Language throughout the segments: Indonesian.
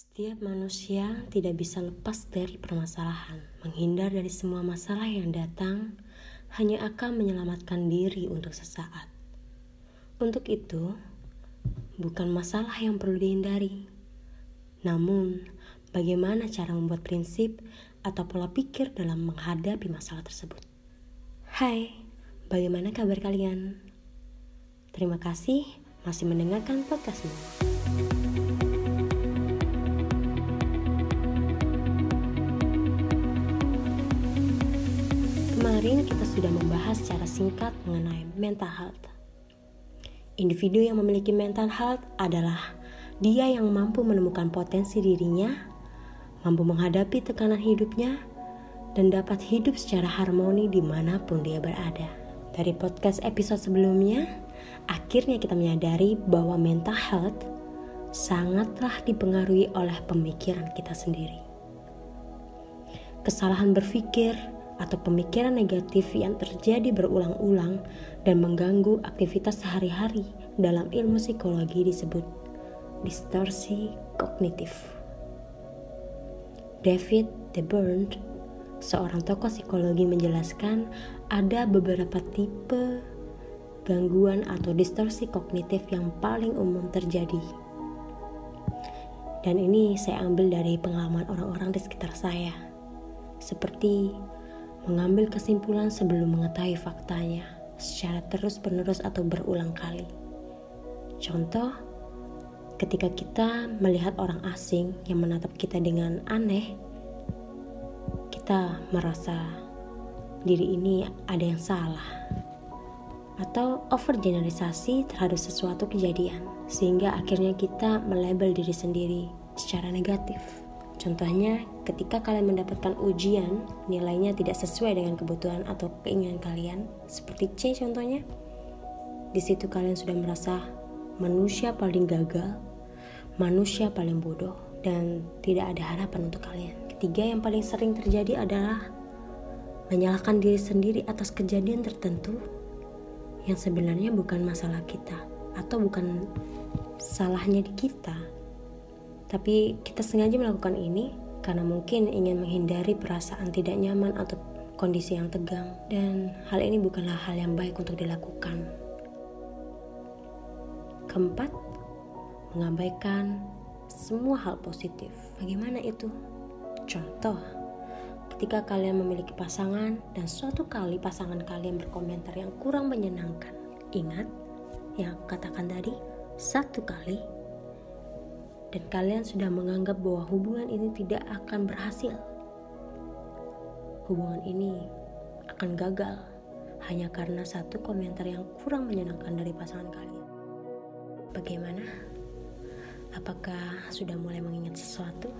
Setiap manusia tidak bisa lepas dari permasalahan, menghindar dari semua masalah yang datang, hanya akan menyelamatkan diri untuk sesaat. Untuk itu, bukan masalah yang perlu dihindari, namun bagaimana cara membuat prinsip atau pola pikir dalam menghadapi masalah tersebut. Hai, bagaimana kabar kalian? Terima kasih masih mendengarkan podcastmu. Kemarin kita sudah membahas secara singkat mengenai mental health. Individu yang memiliki mental health adalah dia yang mampu menemukan potensi dirinya, mampu menghadapi tekanan hidupnya, dan dapat hidup secara harmoni di mana pun dia berada. Dari podcast episode sebelumnya, akhirnya kita menyadari bahwa mental health sangatlah dipengaruhi oleh pemikiran kita sendiri. Kesalahan berpikir, atau pemikiran negatif yang terjadi berulang-ulang dan mengganggu aktivitas sehari-hari dalam ilmu psikologi disebut distorsi kognitif. David De Burndt, seorang tokoh psikologi menjelaskan ada beberapa tipe gangguan atau distorsi kognitif yang paling umum terjadi. Dan ini saya ambil dari pengalaman orang-orang di sekitar saya. Seperti mengambil kesimpulan sebelum mengetahui faktanya secara terus-menerus atau berulang kali. Contoh, ketika kita melihat orang asing yang menatap kita dengan aneh, kita merasa diri ini ada yang salah atau overgeneralisasi terhadap sesuatu kejadian sehingga akhirnya kita melabel diri sendiri secara negatif. Contohnya, ketika kalian mendapatkan ujian, nilainya tidak sesuai dengan kebutuhan atau keinginan kalian, seperti C contohnya. Di situ kalian sudah merasa manusia paling gagal, manusia paling bodoh, dan tidak ada harapan untuk kalian. Ketiga yang paling sering terjadi adalah menyalahkan diri sendiri atas kejadian tertentu yang sebenarnya bukan masalah kita atau bukan salahnya di kita tapi kita sengaja melakukan ini karena mungkin ingin menghindari perasaan tidak nyaman atau kondisi yang tegang dan hal ini bukanlah hal yang baik untuk dilakukan. Keempat, mengabaikan semua hal positif. Bagaimana itu? Contoh, ketika kalian memiliki pasangan dan suatu kali pasangan kalian berkomentar yang kurang menyenangkan. Ingat yang katakan tadi, satu kali dan kalian sudah menganggap bahwa hubungan ini tidak akan berhasil. Hubungan ini akan gagal hanya karena satu komentar yang kurang menyenangkan dari pasangan kalian. Bagaimana? Apakah sudah mulai mengingat sesuatu?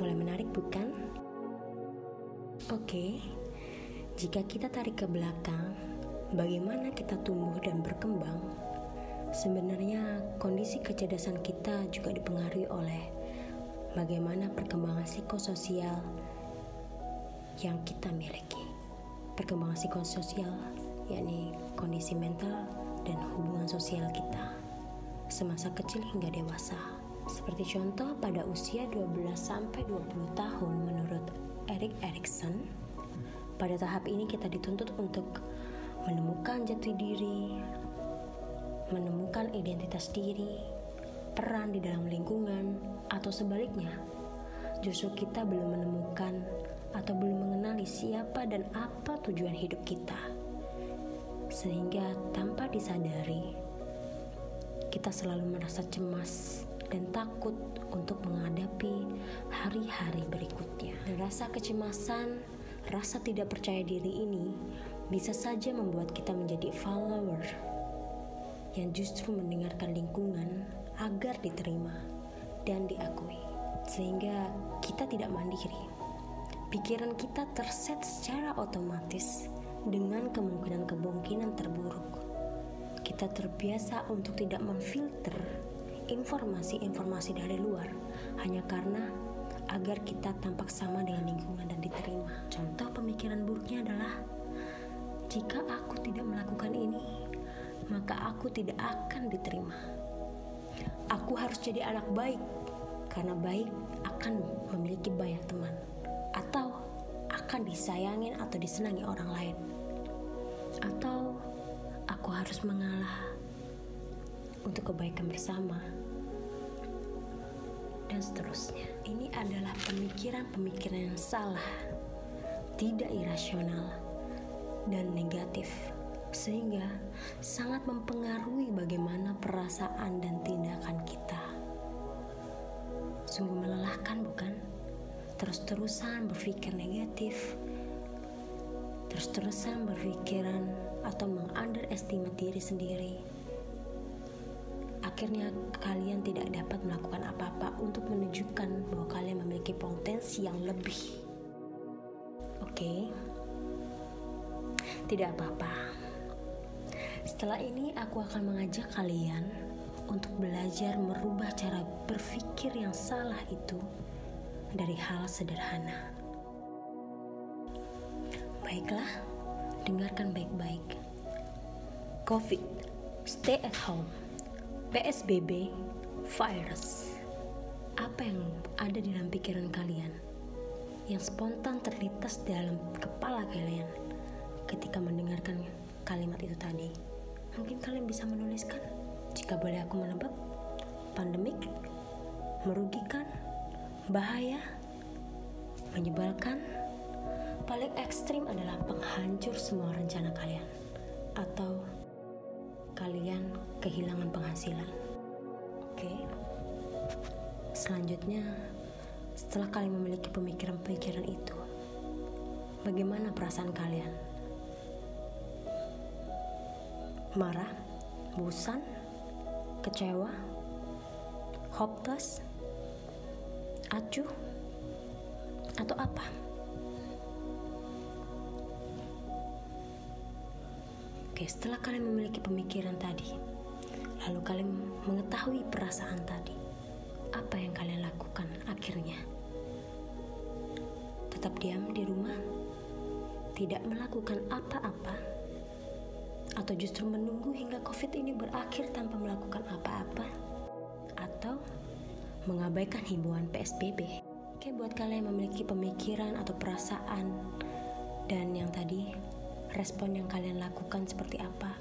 Mulai menarik, bukan? Oke, jika kita tarik ke belakang, bagaimana kita tumbuh dan berkembang Sebenarnya kondisi kecerdasan kita juga dipengaruhi oleh bagaimana perkembangan psikososial yang kita miliki. Perkembangan psikososial yakni kondisi mental dan hubungan sosial kita semasa kecil hingga dewasa. Seperti contoh pada usia 12 sampai 20 tahun menurut Erik Erikson, pada tahap ini kita dituntut untuk menemukan jati diri, menemukan identitas diri, peran di dalam lingkungan, atau sebaliknya, justru kita belum menemukan atau belum mengenali siapa dan apa tujuan hidup kita, sehingga tanpa disadari kita selalu merasa cemas dan takut untuk menghadapi hari-hari berikutnya. Dan rasa kecemasan, rasa tidak percaya diri ini bisa saja membuat kita menjadi follower yang justru mendengarkan lingkungan agar diterima dan diakui, sehingga kita tidak mandiri. Pikiran kita terset secara otomatis dengan kemungkinan-kemungkinan terburuk. Kita terbiasa untuk tidak memfilter informasi-informasi dari luar hanya karena agar kita tampak sama dengan lingkungan dan diterima. Contoh pemikiran buruknya adalah jika aku tidak melakukan ini, maka aku tidak akan diterima. Aku harus jadi anak baik karena baik akan memiliki banyak teman atau akan disayangin atau disenangi orang lain. Atau aku harus mengalah untuk kebaikan bersama dan seterusnya. Ini adalah pemikiran-pemikiran yang salah tidak irasional dan negatif sehingga sangat mempengaruhi bagaimana perasaan dan tindakan kita. Sungguh melelahkan, bukan? Terus-terusan berpikir negatif, terus-terusan berpikiran atau mengunderestimate diri sendiri. Akhirnya kalian tidak dapat melakukan apa-apa untuk menunjukkan bahwa kalian memiliki potensi yang lebih. Oke, okay? tidak apa-apa setelah ini aku akan mengajak kalian untuk belajar merubah cara berpikir yang salah itu dari hal sederhana. Baiklah, dengarkan baik-baik. COVID, stay at home, PSBB, virus. Apa yang ada di dalam pikiran kalian? Yang spontan terlintas dalam kepala kalian ketika mendengarkan kalimat itu tadi. Mungkin kalian bisa menuliskan. Jika boleh aku menebak pandemik merugikan bahaya menyebalkan. Paling ekstrim adalah penghancur semua rencana kalian atau kalian kehilangan penghasilan. Oke. Selanjutnya setelah kalian memiliki pemikiran-pemikiran itu bagaimana perasaan kalian marah, bosan, kecewa, hopeless, acuh, atau apa? Oke, setelah kalian memiliki pemikiran tadi, lalu kalian mengetahui perasaan tadi, apa yang kalian lakukan akhirnya? Tetap diam di rumah, tidak melakukan apa-apa atau justru menunggu hingga COVID ini berakhir tanpa melakukan apa-apa? Atau mengabaikan himbauan PSBB? Oke, buat kalian yang memiliki pemikiran atau perasaan dan yang tadi respon yang kalian lakukan seperti apa?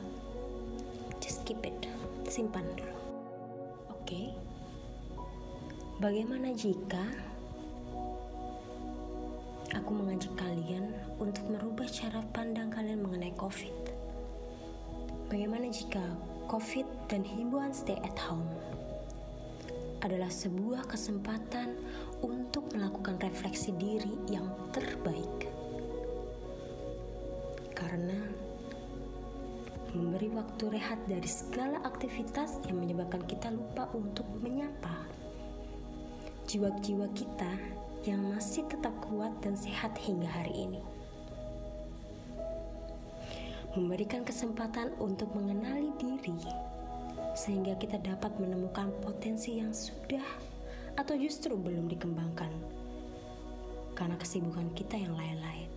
Just keep it, simpan dulu. Oke. Bagaimana jika aku mengajak kalian untuk merubah cara pandang kalian mengenai COVID? Bagaimana jika COVID dan himbauan stay at home adalah sebuah kesempatan untuk melakukan refleksi diri yang terbaik? Karena memberi waktu rehat dari segala aktivitas yang menyebabkan kita lupa untuk menyapa jiwa-jiwa kita yang masih tetap kuat dan sehat hingga hari ini memberikan kesempatan untuk mengenali diri, sehingga kita dapat menemukan potensi yang sudah atau justru belum dikembangkan karena kesibukan kita yang lain-lain,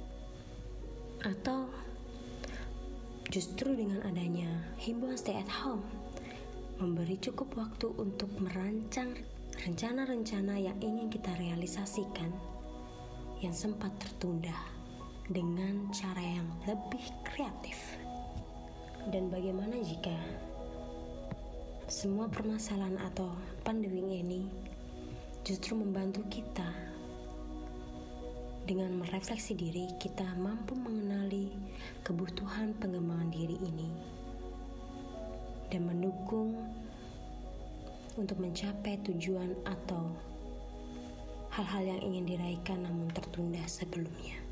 atau justru dengan adanya himbauan stay at home memberi cukup waktu untuk merancang rencana-rencana yang ingin kita realisasikan yang sempat tertunda dengan cara yang lebih kreatif. Dan bagaimana jika semua permasalahan atau pandemi ini justru membantu kita dengan merefleksi diri, kita mampu mengenali kebutuhan pengembangan diri ini dan mendukung untuk mencapai tujuan atau hal-hal yang ingin diraihkan namun tertunda sebelumnya.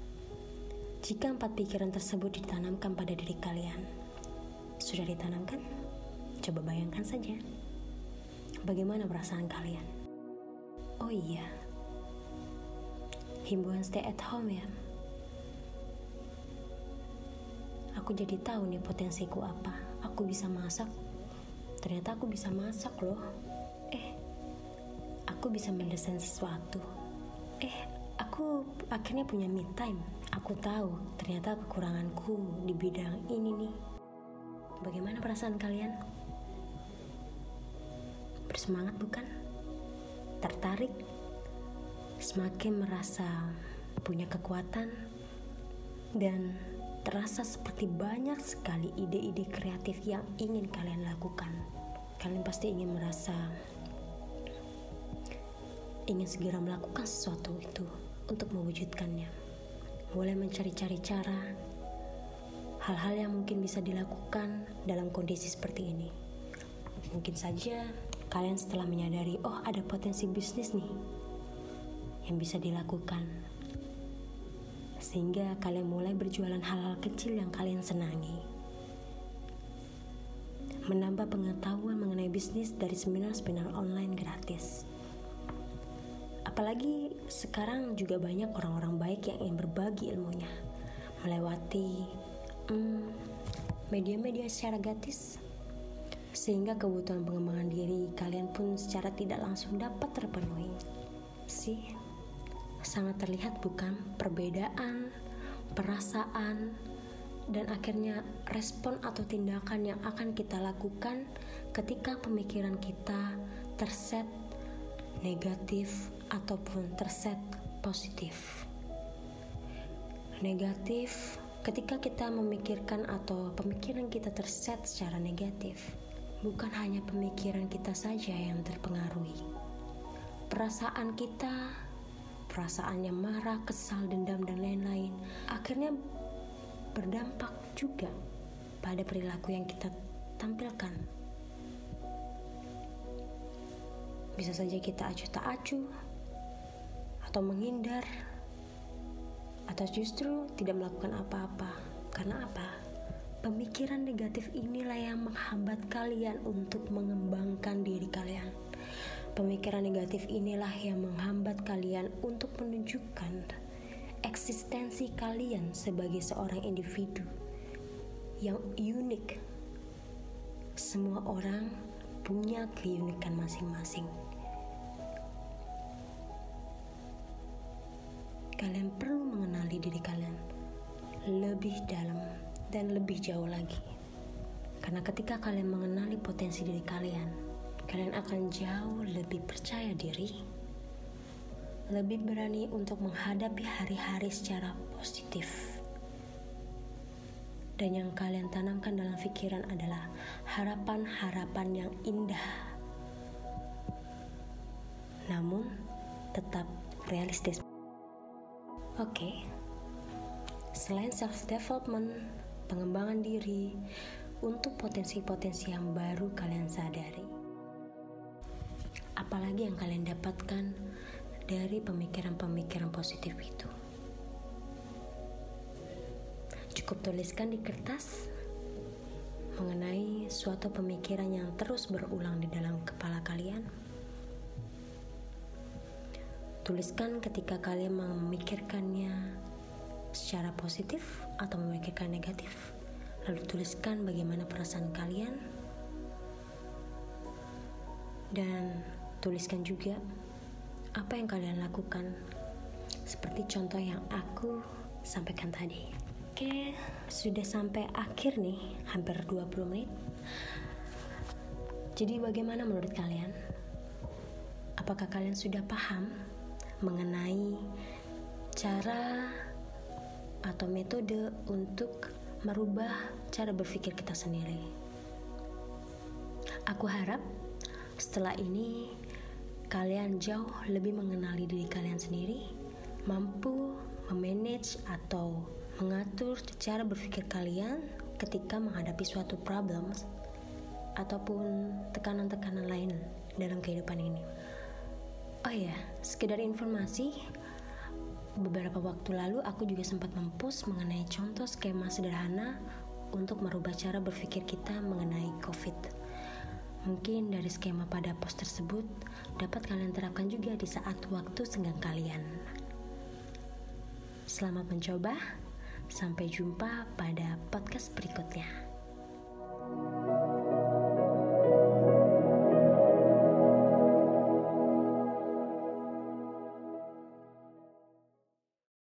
Jika empat pikiran tersebut ditanamkan pada diri kalian, sudah ditanamkan? Coba bayangkan saja. Bagaimana perasaan kalian? Oh iya, himbauan stay at home ya. Aku jadi tahu nih potensiku apa. Aku bisa masak. Ternyata aku bisa masak loh. Eh, aku bisa mendesain sesuatu. Eh, aku akhirnya punya me time Aku tahu ternyata kekuranganku di bidang ini nih. Bagaimana perasaan kalian? Bersemangat bukan? tertarik, semakin merasa punya kekuatan, dan terasa seperti banyak sekali ide-ide kreatif yang ingin kalian lakukan. Kalian pasti ingin merasa ingin segera melakukan sesuatu itu untuk mewujudkannya. Mulai mencari-cari cara, hal-hal yang mungkin bisa dilakukan dalam kondisi seperti ini. Mungkin saja kalian setelah menyadari, oh ada potensi bisnis nih yang bisa dilakukan sehingga kalian mulai berjualan hal-hal kecil yang kalian senangi. Menambah pengetahuan mengenai bisnis dari seminar-seminar online gratis. Apalagi sekarang juga banyak orang-orang baik yang ingin berbagi ilmunya melewati hmm, media-media secara gratis sehingga kebutuhan pengembangan diri kalian pun secara tidak langsung dapat terpenuhi. Sih, sangat terlihat bukan perbedaan perasaan dan akhirnya respon atau tindakan yang akan kita lakukan ketika pemikiran kita terset negatif ataupun terset positif. Negatif ketika kita memikirkan atau pemikiran kita terset secara negatif, bukan hanya pemikiran kita saja yang terpengaruhi. Perasaan kita perasaannya marah, kesal, dendam, dan lain-lain, akhirnya berdampak juga pada perilaku yang kita tampilkan. Bisa saja kita acuh tak acuh, atau menghindar, atau justru tidak melakukan apa-apa. Karena apa? Pemikiran negatif inilah yang menghambat kalian untuk mengembangkan diri kalian. Pemikiran negatif inilah yang menghambat kalian untuk menunjukkan eksistensi kalian sebagai seorang individu yang unik. Semua orang punya keunikan masing-masing. Kalian perlu mengenali diri kalian lebih dalam dan lebih jauh lagi. Karena ketika kalian mengenali potensi diri kalian, kalian akan jauh lebih percaya diri, lebih berani untuk menghadapi hari-hari secara positif. Dan yang kalian tanamkan dalam pikiran adalah harapan-harapan yang indah. Namun, tetap realistis. Oke, okay. selain self-development, pengembangan diri, untuk potensi-potensi yang baru kalian sadari apalagi yang kalian dapatkan dari pemikiran-pemikiran positif itu. Cukup tuliskan di kertas mengenai suatu pemikiran yang terus berulang di dalam kepala kalian. Tuliskan ketika kalian memikirkannya secara positif atau memikirkan negatif. Lalu tuliskan bagaimana perasaan kalian dan Tuliskan juga apa yang kalian lakukan, seperti contoh yang aku sampaikan tadi. Oke, sudah sampai akhir nih, hampir 20 menit. Jadi bagaimana menurut kalian? Apakah kalian sudah paham mengenai cara atau metode untuk merubah cara berpikir kita sendiri? Aku harap setelah ini kalian jauh lebih mengenali diri kalian sendiri, mampu memanage atau mengatur cara berpikir kalian ketika menghadapi suatu problem ataupun tekanan-tekanan lain dalam kehidupan ini. Oh ya, sekedar informasi, beberapa waktu lalu aku juga sempat mempost mengenai contoh skema sederhana untuk merubah cara berpikir kita mengenai COVID. Mungkin dari skema pada pos tersebut dapat kalian terapkan juga di saat waktu senggang kalian. Selamat mencoba, sampai jumpa pada podcast berikutnya.